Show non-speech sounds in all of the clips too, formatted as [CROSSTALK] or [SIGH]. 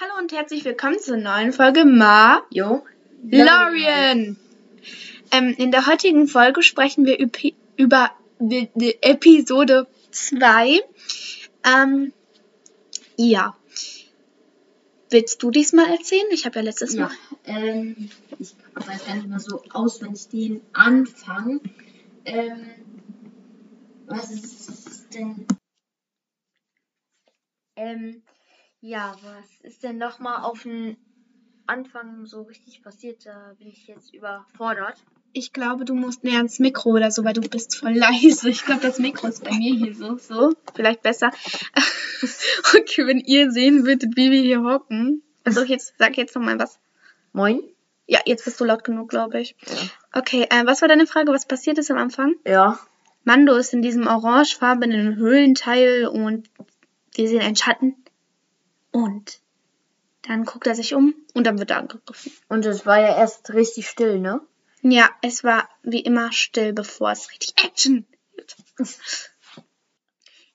Hallo und herzlich willkommen zur neuen Folge Mario Lorien. Ähm, in der heutigen Folge sprechen wir über die, Episode 2. Ähm, ja. Willst du diesmal erzählen? Ich habe ja letztes Ja, Mal. ähm, ich weiß gar nicht mehr so auswendig den Anfang. Ähm, was ist denn? Ähm, ja, was ist denn nochmal auf den Anfang so richtig passiert? Da bin ich jetzt überfordert. Ich glaube, du musst näher ans Mikro oder so, weil du bist voll leise. Ich glaube, das Mikro ist bei mir hier so. So, vielleicht besser. [LAUGHS] okay, wenn ihr sehen würdet, wie wir hier hocken. Also jetzt, sag jetzt nochmal was. Moin? Ja, jetzt bist du laut genug, glaube ich. Okay, äh, was war deine Frage? Was passiert ist am Anfang? Ja. Mando ist in diesem orangefarbenen Höhlenteil und wir sehen einen Schatten. Und dann guckt er sich um und dann wird er angegriffen. Und es war ja erst richtig still, ne? Ja, es war wie immer still, bevor es richtig Action wird.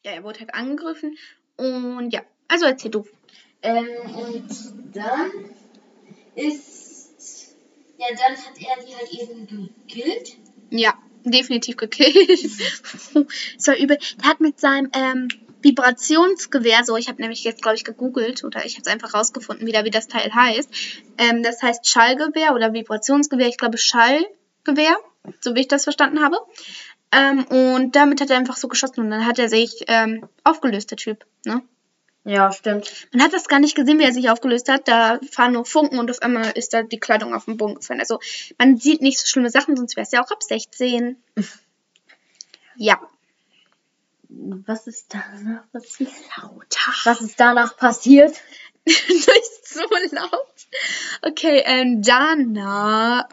Ja, er wurde halt angegriffen und ja, also erzähl du. Ähm, und dann ist. Ja, dann hat er die halt eben gekillt. Ja, definitiv gekillt. [LAUGHS] [LAUGHS] es war übel. Der hat mit seinem ähm, Vibrationsgewehr, so ich habe nämlich jetzt, glaube ich, gegoogelt oder ich habe es einfach rausgefunden, wieder wie das Teil heißt. Ähm, das heißt Schallgewehr oder Vibrationsgewehr, ich glaube Schallgewehr, so wie ich das verstanden habe. Ähm, und damit hat er einfach so geschossen und dann hat er sich ähm, aufgelöst, der Typ. Ne? Ja, stimmt. Man hat das gar nicht gesehen, wie er sich aufgelöst hat. Da fahren nur Funken und auf einmal ist da die Kleidung auf den Boden gefallen. Also man sieht nicht so schlimme Sachen, sonst wäre es ja auch ab 16. [LAUGHS] ja. Was ist danach passiert? Lauter. Was ist danach passiert? [LAUGHS] bist so laut. Okay, ähm, danach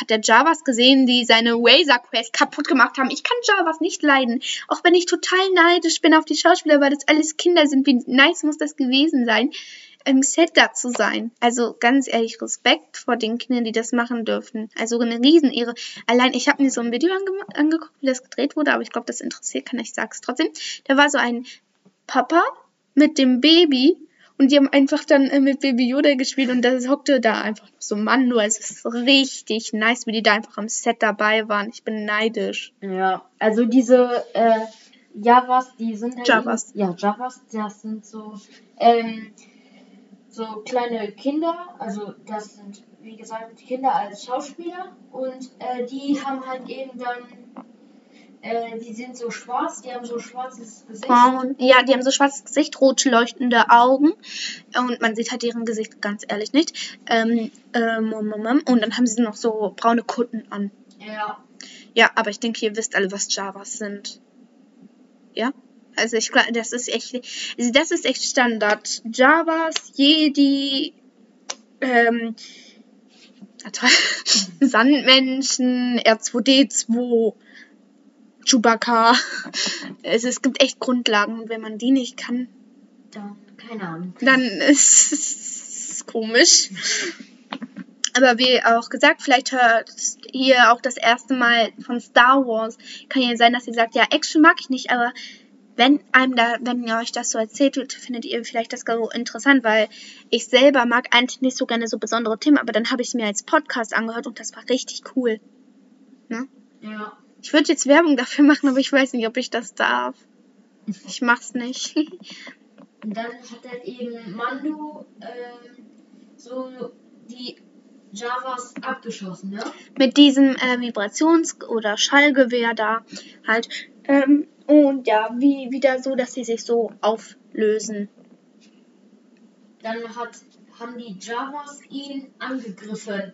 hat der Javas gesehen, die seine Wazer Quest kaputt gemacht haben. Ich kann Javas nicht leiden. Auch wenn ich total neidisch bin auf die Schauspieler, weil das alles Kinder sind. Wie nice muss das gewesen sein, im Set da zu sein. Also ganz ehrlich, Respekt vor den Kindern, die das machen dürfen. Also eine Riesenehre. Allein, ich habe mir so ein Video ange angeguckt, wie das gedreht wurde, aber ich glaube, das interessiert keiner. Ich sag's trotzdem. Da war so ein Papa mit dem Baby und die haben einfach dann äh, mit Baby Yoda gespielt und das hockte da einfach so Mando. Es ist richtig nice, wie die da einfach am Set dabei waren. Ich bin neidisch. Ja, also diese äh, Javas, die sind halt Javas. Ja, Javas, das sind so ähm, so kleine Kinder, also das sind wie gesagt Kinder als Schauspieler und äh, die haben halt eben dann äh, die sind so schwarz, die haben so schwarzes Gesicht. Frauen, ja, die haben so schwarzes Gesicht, rot leuchtende Augen und man sieht halt deren Gesicht ganz ehrlich nicht. Ähm, ähm, und dann haben sie noch so braune Kutten an. Ja, Ja, aber ich denke, ihr wisst alle, was Javas sind. Ja? Also ich glaube, das ist echt, also das ist echt Standard. Javas, Jedi, ähm, [LAUGHS] Sandmenschen, R2D2, Chewbacca. Es, es gibt echt Grundlagen und wenn man die nicht kann, dann keine Ahnung. dann ist es komisch. Aber wie auch gesagt, vielleicht hört ihr auch das erste Mal von Star Wars. Kann ja sein, dass ihr sagt, ja, Action mag ich nicht, aber wenn einem da, wenn ihr euch das so erzählt wird, findet ihr vielleicht das so interessant, weil ich selber mag eigentlich nicht so gerne so besondere Themen, aber dann habe ich es mir als Podcast angehört und das war richtig cool. Ne? Ja. Ich würde jetzt Werbung dafür machen, aber ich weiß nicht, ob ich das darf. Ich mach's nicht. Und dann hat halt eben Mando ähm, so die Javas abgeschossen, ne? mit diesem äh, Vibrations- oder Schallgewehr da halt. Ähm, und ja, wie wieder so, dass sie sich so auflösen. Dann hat, haben die Javas ihn angegriffen.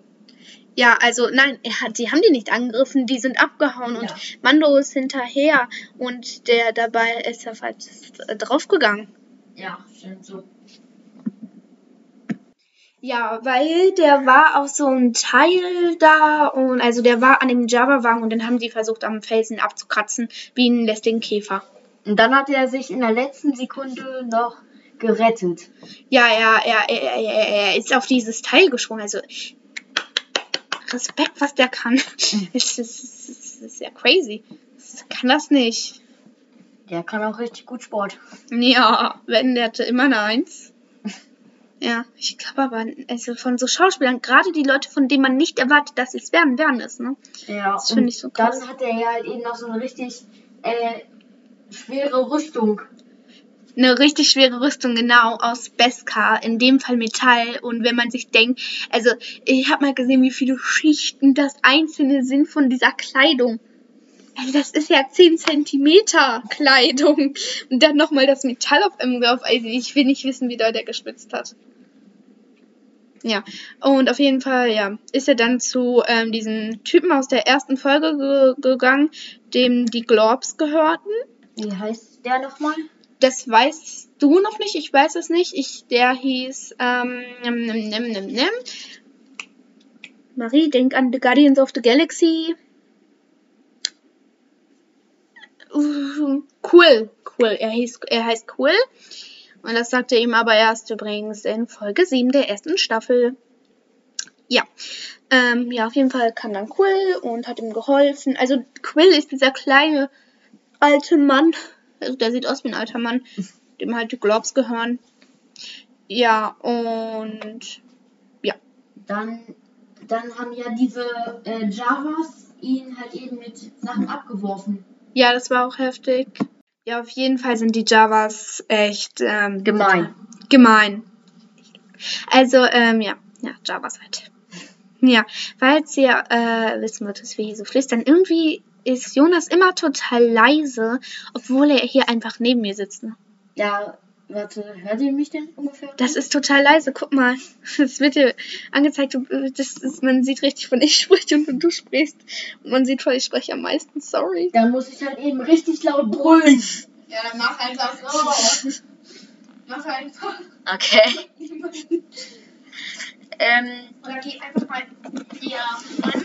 Ja, also nein, hat, sie haben die nicht angegriffen, die sind abgehauen und Ja. Mando ist hinterher und der dabei ist er äh, draufgegangen. Ja, stimmt so. Ja, weil der war auch so ein Teil da und also der war an dem Java-Wagen und dann haben die versucht am Felsen abzukratzen, wie einen lästigen Käfer. Und dann hat er sich in der letzten Sekunde noch gerettet. Ja, ja, er, er, er, er, ist auf dieses Teil gesprungen. Also Respekt, was der kann. [LAUGHS] Es ist, es ist ja crazy. Das kann das nicht. Der kann auch richtig gut Sport. Ja, wenn der hatte immer eine Eins. Ja, ich glaube aber, also von so Schauspielern, gerade die Leute, von denen man nicht erwartet, dass sie es werden, werden es, ne? Ja, Das finde ich so krass. Dann hat er ja halt eben noch so eine richtig äh, schwere Rüstung. Eine richtig schwere Rüstung, genau, aus Beskar, in dem Fall Metall. Und wenn man sich denkt, also ich habe mal gesehen, wie viele Schichten das einzelne sind von dieser Kleidung. Also das ist ja 10 Zentimeter Kleidung. Und dann nochmal das Metall auf einem drauf. Also ich will nicht wissen, wie da der geschwitzt hat. Ja, und auf jeden Fall, ja, ist er dann zu ähm, diesem Typen aus der ersten Folge ge gegangen, dem die Globs gehörten. Wie heißt der nochmal? Das weißt du noch nicht, ich weiß es nicht. Ich, der hieß, ähm, nimm, nimm, nimm, nimm, nimm. Marie, denk an The Guardians of the Galaxy. Uh, Cool, cool. Er, hieß, er heißt Cool. Und das sagte ihm aber erst übrigens in Folge 7 der ersten Staffel. Ja. Ähm, ja, auf jeden Fall kam dann Quill und hat ihm geholfen. Also Quill ist dieser kleine alte Mann. Also der sieht aus wie ein alter Mann, dem halt die Globs gehören. Ja, und Dann, dann haben ja diese äh, Javas ihn halt eben mit Sachen abgeworfen. ja, das war auch heftig. Ja, auf jeden Fall sind die Javas echt ähm, Gemein. gemein. Also, ähm, ja, ja, Javas halt. Ja, falls ihr äh, wissen wollt, was wir hier so flüstern, irgendwie ist Jonas immer total leise, obwohl er hier einfach neben mir sitzt. Ne? Ja, warte, hört ihr mich denn ungefähr? Das ist total leise, guck mal. [LAUGHS] Das wird dir angezeigt, du- das ist, man sieht richtig, von ich [LAUGHS] spreche und du sprichst. Und man sieht von ich spreche am meisten, sorry. Da muss ich halt eben richtig laut brüllen. Ja, dann mach einfach so. [LAUGHS] Mach einfach. Okay. Ähm, Oder geh einfach mal hier an.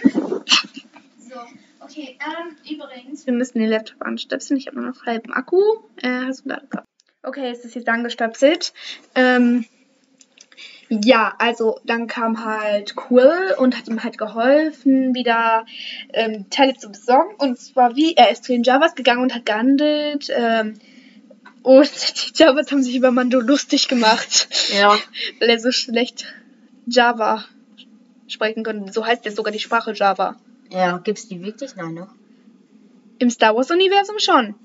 So, okay, ähm, übrigens. Wir müssen den Laptop anstöpseln. Ich habe nur noch halben Akku. Äh, hast du Ladekabel? Okay, es ist jetzt angestöpselt. Ähm, ja, also dann kam halt Quill und hat ihm halt geholfen, wieder ähm, Teile zu besorgen. Und zwar wie, er ist zu den Javas gegangen und hat gehandelt. Ähm, und [LAUGHS] die Javas haben sich über Mando lustig gemacht ja. [LAUGHS] weil er so schlecht Java sprechen konnte. So heißt ja sogar die Sprache Java. Ja, gibt's die wirklich? Nein, ne? Im Star Wars Universum schon.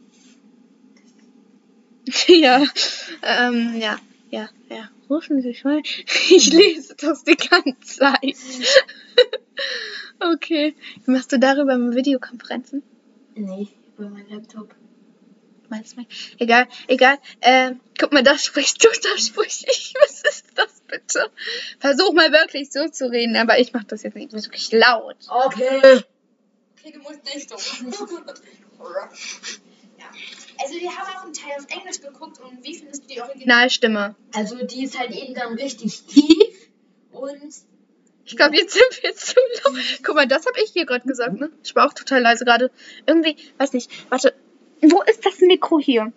[LAUGHS] ja, ähm, ja, ja, ja. Rufen Sie schon. [LAUGHS] Ich lese das die ganze Zeit. [LAUGHS] okay. Machst du darüber Videokonferenzen? Nee, über meinen Laptop. Meinst du nicht? Egal, egal. Ähm, guck mal, da sprichst du, da sprich ich. Was ist das bitte? Versuch mal wirklich so zu reden, aber ich mach das jetzt nicht wirklich laut. Okay. Okay, du musst nicht so. Also wir haben auch einen Teil auf Englisch geguckt und wie findest du die Originalstimme? Also die ist halt eben dann richtig tief und Ich glaube, jetzt sind wir zu laut. Guck mal, das habe ich hier gerade gesagt, ne? Ich war auch total leise gerade. Irgendwie, weiß nicht, warte. Wo ist das Mikro hier?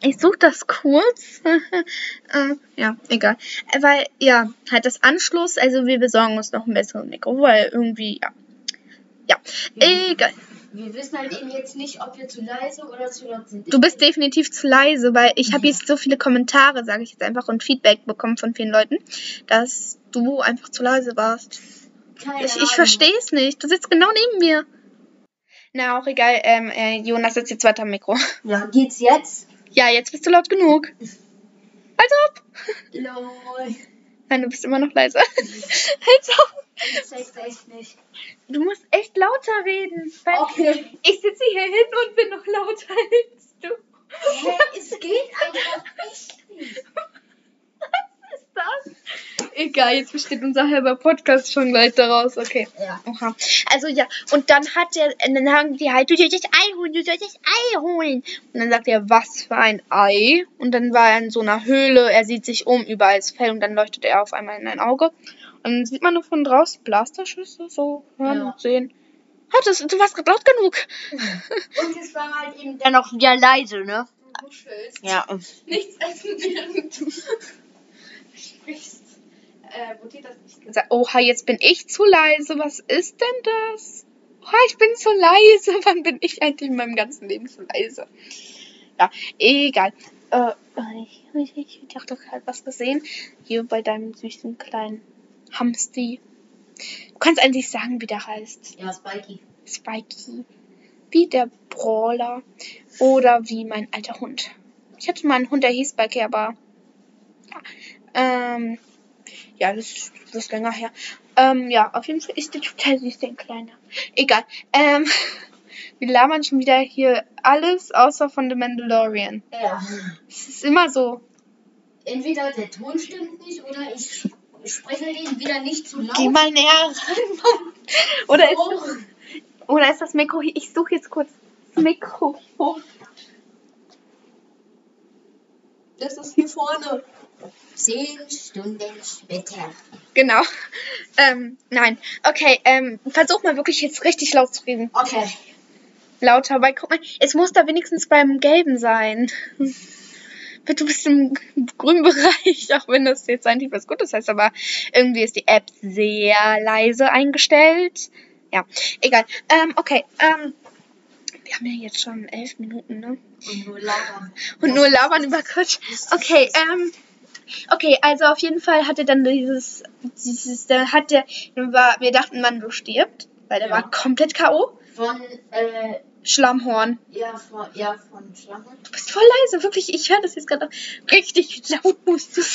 Ich suche das kurz. [LAUGHS] äh, ja, egal. Äh, Weil, ja, halt das Anschluss, also wir besorgen uns noch ein besseres Mikro, weil irgendwie, ja. Ja, egal. Wir wissen halt eben jetzt nicht, ob wir zu leise oder zu laut sind. Du bist definitiv zu leise, weil ich habe jetzt so viele Kommentare, sage ich jetzt einfach, und Feedback bekommen von vielen Leuten, dass du einfach zu leise warst. Keine Ich, ich verstehe es nicht. Du sitzt genau neben mir. Na, auch egal. Ähm, äh, Jonas sitzt jetzt weiter am Mikro. Ja, geht's jetzt? Ja, jetzt bist du laut genug. Als ob. Lol. Nein, du bist immer noch leise. [LAUGHS] Als ob. Ich echt nicht. Du musst echt lauter reden. Okay. Ich sitze hier hinten und bin noch lauter [LAUGHS] als du. Hä, es geht einfach nicht. Was ist das? Egal, jetzt besteht unser halber Podcast schon gleich daraus. Okay. Ja. Oha. Also ja, und dann hat er, dann sagen die halt, du sollst das Ei holen, du sollst das Ei holen. Und dann sagt er, was für ein Ei? Und dann war er in so einer Höhle, er sieht sich um, überall ist Fell und dann leuchtet er auf einmal in ein Auge. Und dann sieht man nur von draußen Blasterschüsse, so hören Ja. und sehen. Ah, das, du warst gerade laut genug. [LAUGHS] Und es war halt eben dann auch wieder leise, ne? Du. Ja. Nichts essen, während du sprichst. Äh, das nicht? Oha, jetzt bin ich zu leise. Was ist denn das? Oha, ich bin zu leise. [LAUGHS] Wann bin ich eigentlich in meinem ganzen Leben zu leise? Ja, egal. Äh, Ich, ich, ich, ich dachte gerade was gesehen. Hier bei deinem süßen kleinen Hamsti. Du kannst eigentlich sagen, wie der heißt. Ja, Spikey. Spikey. Wie der Brawler. Oder wie mein alter Hund. Ich hatte mal einen Hund, der hieß Spikey, aber. Ja, ähm, ja das, das ist länger her. Ähm, ja, auf jeden Fall ist der total süß, der Kleiner. Egal. Ähm, [LAUGHS] wir labern schon wieder hier alles außer von The Mandalorian. Ja. Es ist immer so. Entweder der Ton stimmt nicht oder ich sp- spreche den wieder nicht zu laut. Geh mal näher ran, [LAUGHS] Mann. Oder ist, oder ist das Mikro hier? Ich suche jetzt kurz das Mikrofon. Das ist hier vorne. Zehn Stunden später. Genau. Ähm, nein. Okay, ähm, versuch mal wirklich jetzt richtig laut zu reden. Okay. Lauter, weil guck mal, es muss da wenigstens beim Gelben sein. Du bist im grünen Bereich, [LAUGHS] auch wenn das jetzt eigentlich was Gutes heißt, aber irgendwie ist die App sehr leise eingestellt. Ja, egal. Ähm, okay, ähm, wir haben ja jetzt schon elf Minuten, ne? Und nur labern. Und nur labern über Quatsch. Okay, ähm, okay, also auf jeden Fall hatte dann dieses, dieses, da hat der, war, wir dachten, Mando stirbt, weil der Ja. war komplett K.O. Von, äh, Schlammhorn. ja, von, ja, von Schlangen. Du bist voll leise, wirklich. Ich höre das jetzt gerade richtig laut, musst du. [LAUGHS]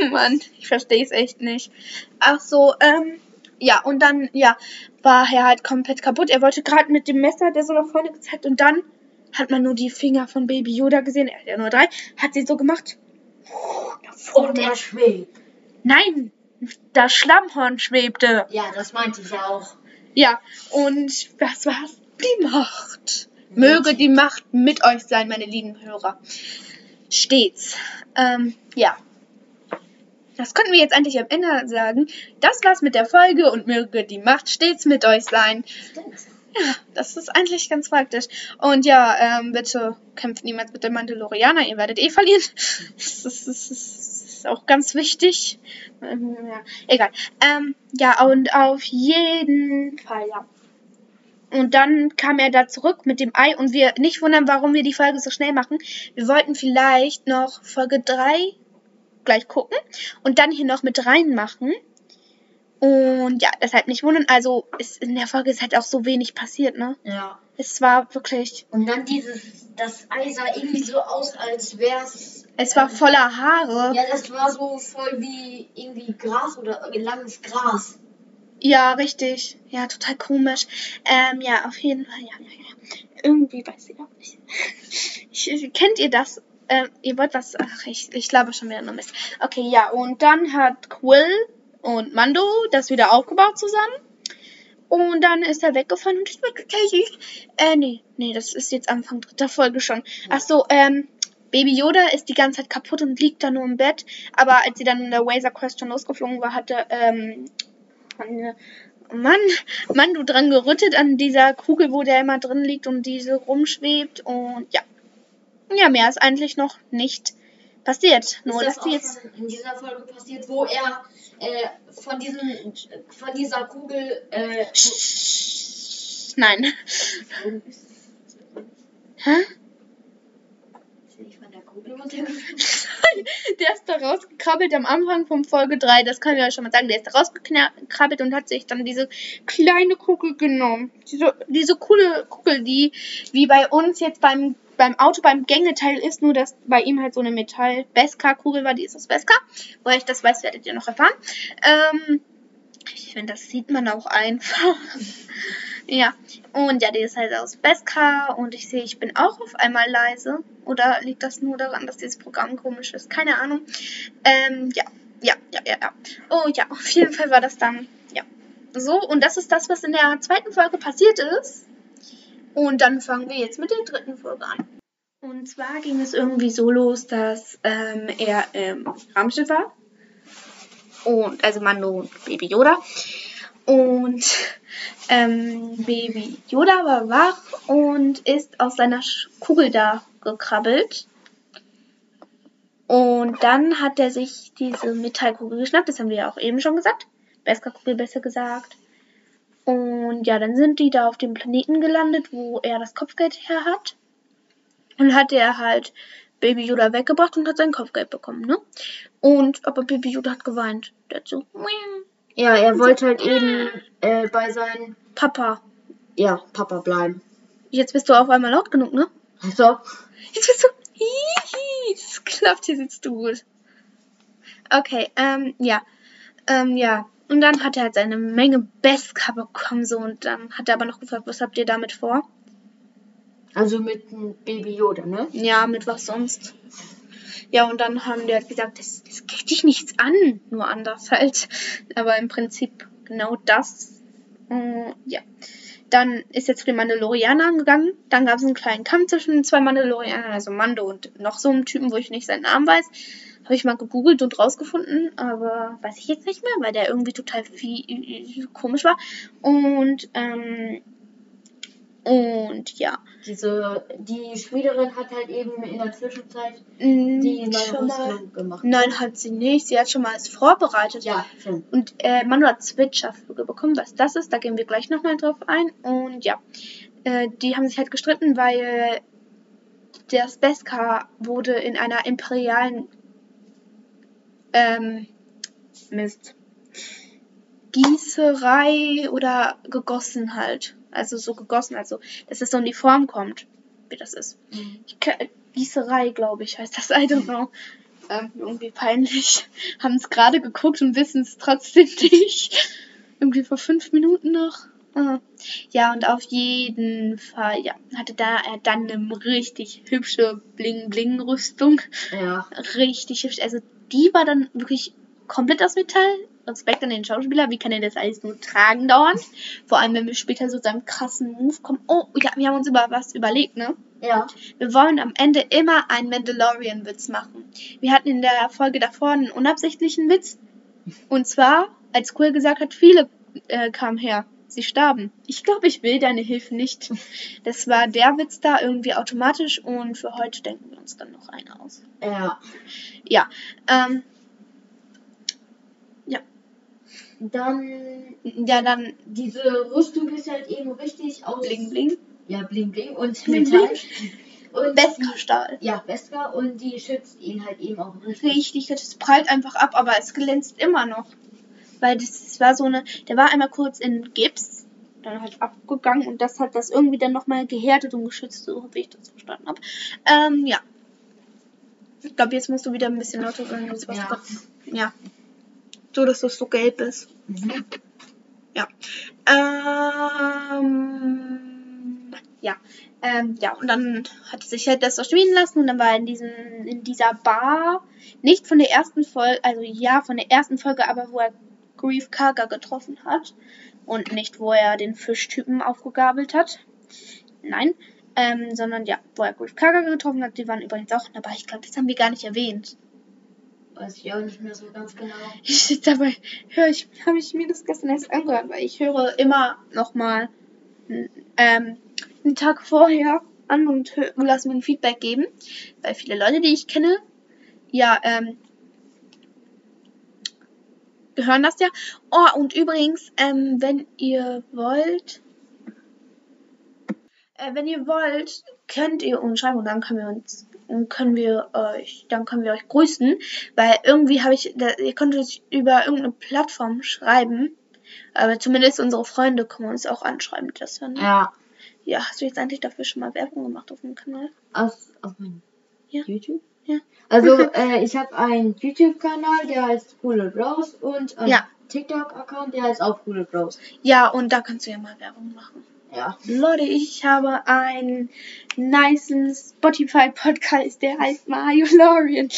Oh Mann, ich verstehe es echt nicht. Ach so, ähm, ja, und dann, ja, war er halt komplett kaputt. Er wollte gerade mit dem Messer, der so nach vorne gezeigt, und dann hat man nur die Finger von Baby Yoda gesehen. Er hat ja nur drei. Hat sie so gemacht. Und er schwebt. Nein, das Schlammhorn schwebte. Ja, das meinte ich auch. Ja, und was war's? Die Macht. Möge die Macht mit euch sein, meine lieben Hörer. Stets. Ähm, ja. Das könnten wir jetzt eigentlich am Ende sagen. Das war's mit der Folge und möge die Macht stets mit euch sein. Stimmt. Ja, das ist eigentlich ganz praktisch. Und ja, ähm, bitte kämpft niemals mit dem Mandalorianer, ihr werdet eh verlieren. [LAUGHS] Das ist, das ist, das ist auch ganz wichtig. Ähm, Ja, egal. Ähm, ja, und auf jeden Fall, ja. Und dann kam er da zurück mit dem Ei und wir nicht wundern, warum wir die Folge so schnell machen. Wir wollten vielleicht noch Folge 3 gleich gucken und dann hier noch mit reinmachen. Und ja, deshalb nicht wundern. Also ist, in der Folge ist halt auch so wenig passiert, ne? Ja. Es war wirklich, Und dann dieses, das Ei sah irgendwie so aus, als wär's. es war voller Haare. Ja, das war so voll wie irgendwie Gras oder langes Gras. Ja, richtig. Ja, total komisch. Ähm, ja, auf jeden Fall, ja, ja, ja. Irgendwie weiß ich auch nicht. Ich, ich- kennt ihr das? Ähm, ihr wollt was? Ach, ich, ich glaube schon wieder nur Mist. Okay, ja, und dann hat Quill und Mando das wieder aufgebaut zusammen. Und dann ist er weggefallen und das war total. Äh, nee, nee, das ist jetzt Anfang dritter Folge schon. Ach so, ähm, Baby Yoda ist die ganze Zeit kaputt und liegt da nur im Bett. Aber als sie dann in der Wazer Quest schon losgeflogen war, hatte, ähm, Mann, Mann, du dran gerüttet an dieser Kugel, wo der immer drin liegt und diese rumschwebt. Und ja. Ja, mehr ist eigentlich noch nicht passiert. Nur, ist dass das auch jetzt. in dieser Folge passiert, wo er äh, von diesem von dieser Kugel äh, Nein. Hä? ist er nicht von der Kugel runtergefallen? Der ist da rausgekrabbelt am Anfang von Folge 3. Das können wir ja schon mal sagen. Der ist rausgekrabbelt und hat sich dann diese kleine Kugel genommen. Diese, diese coole Kugel, die wie bei uns jetzt beim, beim Auto beim Gängeteil ist, nur dass bei ihm halt so eine Metall-Beskar-Kugel war. Die ist aus Beskar. Woher ich das weiß, werdet ihr noch erfahren. Ähm, ich finde, das sieht man auch einfach. Ja, und ja, die ist halt aus Beskar und ich sehe, ich bin auch auf einmal leise. Oder liegt das nur daran, dass dieses Programm komisch ist? Keine Ahnung. Ähm, ja, ja, ja, ja, ja. Oh ja, auf jeden Fall war das dann, ja. So, und das ist das, was in der zweiten Folge passiert ist. Und dann fangen wir jetzt mit der dritten Folge an. Und zwar ging es irgendwie so los, dass ähm, er im Raumschiff war. Und, also Mando und Baby Yoda. Und ähm, Baby Yoda war wach und ist aus seiner Kugel da gekrabbelt. Und dann hat er sich diese Metallkugel geschnappt, das haben wir ja auch eben schon gesagt. Beskar-Kugel besser gesagt. Und ja, dann sind die da auf dem Planeten gelandet, wo er das Kopfgeld her hat. Und hat er halt Baby Yoda weggebracht und hat sein Kopfgeld bekommen, ne? Und aber Baby Yoda hat geweint. "Miau." Ja, er wollte halt eben äh, bei seinem Papa, ja, Papa bleiben. jetzt bist du auf einmal laut genug, ne? Also, Jetzt bist du. Hihi, das klappt jetzt jetzt gut. Okay, ähm, ja. Ähm, ja. Und dann hat er halt seine Menge Beskar bekommen, so, und dann hat er aber noch gefragt, was habt ihr damit vor? also mit einem Baby Yoda, ne? Ja, mit was sonst? Ja, und dann haben die halt gesagt, das, das geht dich nichts an, nur anders halt. Aber im Prinzip genau das. Äh, ja. Dann ist er zu den Mandalorianern gegangen. Dann gab es einen kleinen Kampf zwischen zwei Mandalorianern, also Mando und noch so einem Typen, wo ich nicht seinen Namen weiß. Habe ich mal gegoogelt und rausgefunden, aber weiß ich jetzt nicht mehr, weil der irgendwie total viel komisch war. Und, ähm, und ja. Diese, die Schmiederin hat halt eben in der Zwischenzeit Mm, die neue. Rüstung gemacht. Nein, hat sie nicht. Sie hat schon mal alles vorbereitet. Ja, schon. Und äh, Manu hat Switcherflüge bekommen. Was das ist, da gehen wir gleich nochmal drauf ein. Und ja, äh, die haben sich halt gestritten, weil das Beskar wurde in einer imperialen ähm, Mist. Gießerei oder gegossen halt. Also so gegossen, also dass es so in die Form kommt, wie das ist. Ich ke- Gießerei, glaube ich, heißt das. [LAUGHS] I don't know. Ähm, irgendwie peinlich. [LAUGHS] Haben es gerade geguckt und wissen es trotzdem [LAUGHS] nicht. irgendwie vor fünf Minuten noch. Ah. Ja, und auf jeden Fall, ja, hatte da er dann eine richtig hübsche Bling-Bling-Rüstung. Ja. Richtig hübsch. Also die war dann wirklich komplett aus Metall. Respekt an den Schauspieler, wie kann er das alles nur tragen dauernd? Vor allem, wenn wir später so zu einem krassen Move kommen. Oh, ja, wir haben uns über was überlegt, ne? Ja. Wir wollen am Ende immer einen Mandalorian-Witz machen. Wir hatten in der Folge davor einen unabsichtlichen Witz. Und zwar, als Quill gesagt hat, viele äh, kamen her. Sie starben. Ich glaube, ich will deine Hilfe nicht. [LAUGHS] Das war der Witz da irgendwie automatisch und für heute denken wir uns dann noch einen aus. Ja. Ja, ähm, Dann, ja, dann diese Rüstung ist halt eben richtig aus. Bling Bling. Ja, Bling Bling und Metall. Und Beskar-Stahl. ja, Beskar und die schützt ihn halt eben auch richtig. Richtig, das prallt einfach ab, aber es glänzt immer noch. Weil das war so eine, der war einmal kurz in Gips, dann halt abgegangen und das hat das irgendwie dann nochmal gehärtet und geschützt, so wie ich das verstanden habe. Ähm, ja. Ich glaube, jetzt musst du wieder ein bisschen lauter sein, Ja. Ja. So, dass das so gelb ist. Mhm. Ja. Ähm, ja. Ähm, ja, und dann hat sich halt das so spielen lassen und dann war er in diesem, in dieser Bar, nicht von der ersten Folge, also ja, von der ersten Folge, aber wo er Grief Karga getroffen hat und nicht, wo er den Fischtypen aufgegabelt hat. Nein. Ähm, sondern ja, wo er Grief Karga getroffen hat, die waren übrigens auch dabei. Ich glaube, das haben wir gar nicht erwähnt. Weiß ich auch nicht mehr so ganz genau. Ich sitze dabei, höre ich, habe ich mir das gestern erst angehört, weil ich höre immer nochmal ähm, einen Tag vorher an und hö- lass mir ein Feedback geben. Weil viele Leute, die ich kenne, ja, ähm, gehören das ja. Oh, und übrigens, ähm, wenn ihr wollt, äh, wenn ihr wollt, könnt ihr uns schreiben und dann können wir uns, können wir euch, dann können wir euch grüßen, weil irgendwie habe ich, da, ihr könnt uns über irgendeine Plattform schreiben, aber zumindest unsere Freunde können uns auch anschreiben, das dann. Ja. Ja, hast du jetzt eigentlich dafür schon mal Werbung gemacht auf dem Kanal? Aus, auf meinem Ja. YouTube? Ja. Also, [LAUGHS] äh, ich habe einen YouTube-Kanal, der heißt Coole Bros und einen Ja. TikTok-Account, der heißt auch Coole Bros. Ja, und da kannst du ja mal Werbung machen. Ja. Leute, ich habe einen nicen Spotify-Podcast, der heißt Mario Lorien.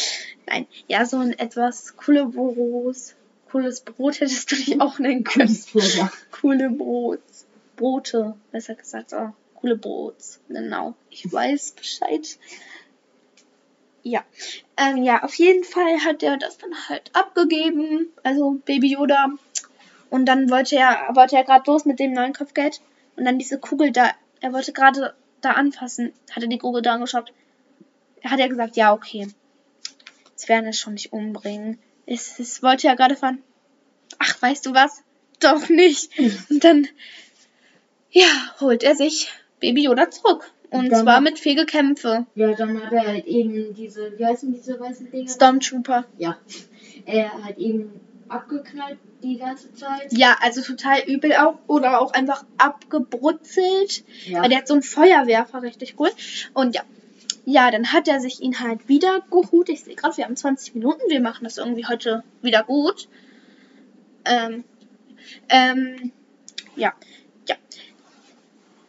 Nein, ja, so ein etwas coole Bros, cooles Brot hättest du dich auch nennen können. Künstler. Coole Brots. Brote, besser gesagt. Oh, coole Brots. Genau. Ich weiß Bescheid. Ja. Ähm, ja, auf jeden Fall hat er das dann halt abgegeben. Also Baby Yoda. Und dann wollte er, wollte er gerade los mit dem neuen Kopfgeld. Und dann diese Kugel da. Er wollte gerade da anfassen. Hat er die Kugel da angeschaut. Er hat ja gesagt, ja, okay. Jetzt werden es schon nicht umbringen. Es, es wollte ja gerade fahren. Ach, weißt du was? Doch nicht. [LAUGHS] Und dann, ja, holt er sich Baby Yoda zurück. Und Dann- zwar mit viel Gekämpfe. Ja, dann hat er halt eben diese, wie heißen diese weißen Dinger? Stormtrooper. Ja. Er hat eben abgeknallt die ganze Zeit. Ja, also total übel auch. Oder auch einfach abgebrutzelt. Ja. Weil der hat so einen Feuerwerfer, richtig cool. Und ja. Ja, dann hat er sich ihn halt wieder geholt. Ich sehe gerade, wir haben 20 Minuten. Wir machen das irgendwie heute wieder gut. Ähm, ähm, ja, ja.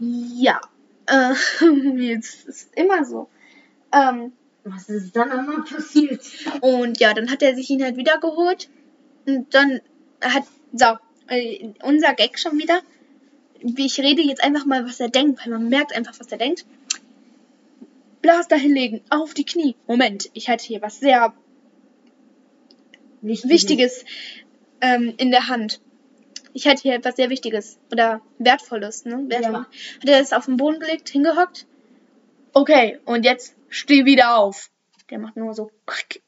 Ja. Äh, [LAUGHS] jetzt ist immer so. Ähm, Was ist dann einmal passiert? und ja, dann hat er sich ihn halt wieder geholt. Und dann hat, so, äh, unser Gag schon wieder. Wie Ich rede jetzt einfach mal, was er denkt, weil man merkt einfach, was er denkt. Blas dahinlegen, auf die Knie. Moment, ich hatte hier was sehr Wichtig. Wichtiges ähm, in der Hand. Ich hatte hier etwas sehr Wichtiges oder Wertvolles, ne? Wertvoll. Ja. Hat er das auf den Boden gelegt, hingehockt? Okay, und jetzt steh wieder auf. Der macht nur so.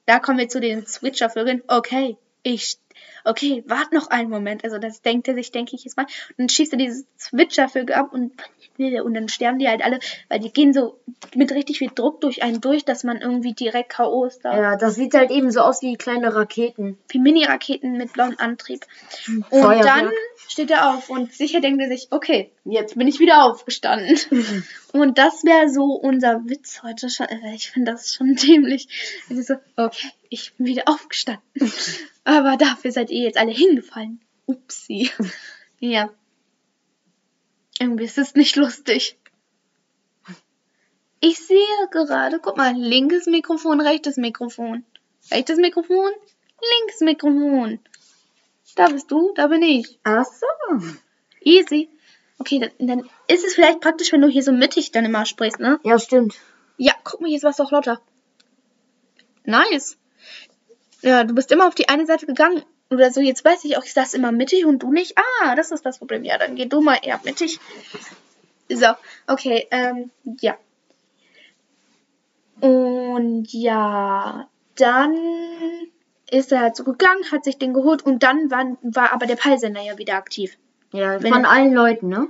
Da kommen wir zu den Switcher-Vögeln. Okay, ich. Okay, wart noch einen Moment. Also das denkt er sich, denke ich jetzt mal. Und dann schießt er diese Switcher-Vögel ab und, [LAUGHS] und dann sterben die halt alle, weil die gehen so mit richtig viel Druck durch einen durch, dass man irgendwie direkt K.O. ist da. Ja, das sieht halt eben so aus wie kleine Raketen. Wie Mini-Raketen mit blauem Antrieb. Und Feuerwerk. dann steht er auf und sicher denkt er sich, okay, jetzt bin ich wieder aufgestanden. [LAUGHS] Und das wäre so unser Witz heute schon. äh, Ich finde das schon [LAUGHS] dämlich. Also so, okay, ich bin wieder aufgestanden. Aber dafür seid ihr jetzt alle hingefallen. Upsi. [LAUGHS] Ja. Irgendwie ist es nicht lustig. Ich sehe gerade, guck mal, linkes Mikrofon, rechtes Mikrofon. Rechtes Mikrofon, linkes Mikrofon. Da bist du, da bin ich. Ach so. Easy. Okay, dann, dann ist es vielleicht praktisch, wenn du hier so mittig dann immer sprichst, ne? Ja, stimmt. Ja, guck mal, hier ist was auch lauter. Nice. Ja, du bist immer auf die eine Seite gegangen. Oder so, jetzt weiß ich auch, ich saß immer mittig und du nicht. Ah, das ist das Problem. Ja, dann geh du mal eher mittig. So, okay, ähm, ja. Und ja, dann ist er halt so gegangen, hat sich den geholt und dann war, war aber der Peilsender ja wieder aktiv. Ja, Wenn von er- allen Leuten, ne?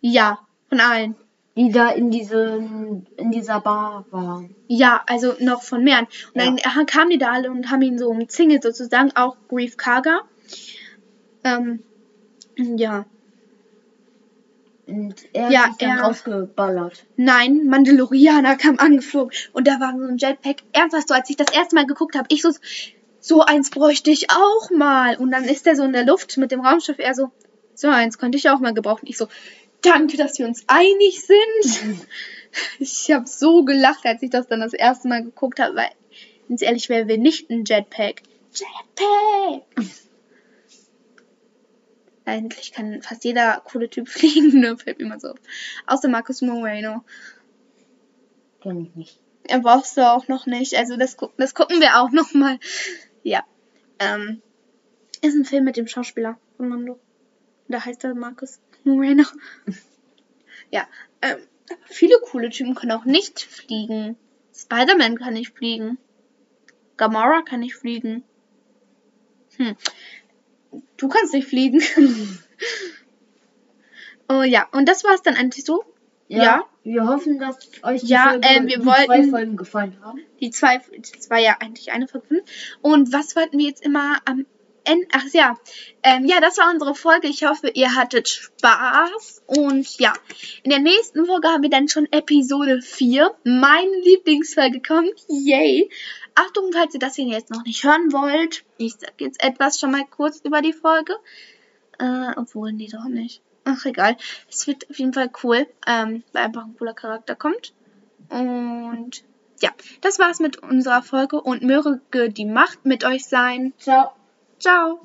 Ja, von allen. Die da in diesen, in dieser Bar waren. Ja, also noch von mehreren. Und Ja. dann kamen die da alle und haben ihn so umzingelt sozusagen, auch Grief Karga. Ähm, ja. Und er Ja, hat sich dann er- rausgeballert. Nein, Mandalorianer kam angeflogen und da war so ein Jetpack. Ernsthaft so, als ich das erste Mal geguckt habe, ich so, so eins bräuchte ich auch mal. Und dann ist der so in der Luft mit dem Raumschiff, er so, so eins könnte ich auch mal gebrauchen. Ich so, danke, dass wir uns einig sind. Ich habe so gelacht, als ich das dann das erste Mal geguckt habe, weil, ganz ehrlich, wer will nicht ein Jetpack? Jetpack! Eigentlich kann fast jeder coole Typ [LAUGHS] fliegen, ne? Fällt mir mal so auf. Außer Marcus Moreno. Kenn ich nicht. Er brauchst du auch noch nicht. Also das, gu das gucken wir auch noch mal. Ja. Ähm, ist ein Film mit dem Schauspieler von Mando. Da heißt er Marcus Moreno. ja. Ähm, viele coole Typen können auch nicht fliegen. Spider-Man kann nicht fliegen. Gamora kann nicht fliegen. Hm. Du kannst nicht fliegen. [LAUGHS] oh ja, und das war's dann eigentlich so. Ja. Ja. Wir hoffen, dass euch die, Ja, Folge, äh, die zwei Folgen gefallen haben. Die zwei, das war ja eigentlich eine Folge. fünf. Und was wollten wir jetzt immer am? Ach ja, ähm, ja, das war unsere Folge. Ich hoffe, ihr hattet Spaß. Und ja, in der nächsten Folge haben wir dann schon Episode 4. Meine Lieblingsfolge kommt. Yay. Achtung, falls ihr das hier jetzt noch nicht hören wollt. Ich sag jetzt etwas schon mal kurz über die Folge. Äh, obwohl, nee, doch nicht. Ach, egal. Es wird auf jeden Fall cool, ähm, weil einfach ein cooler Charakter kommt. Und ja, das war's mit unserer Folge und möge die Macht mit euch sein. Ciao. Ciao.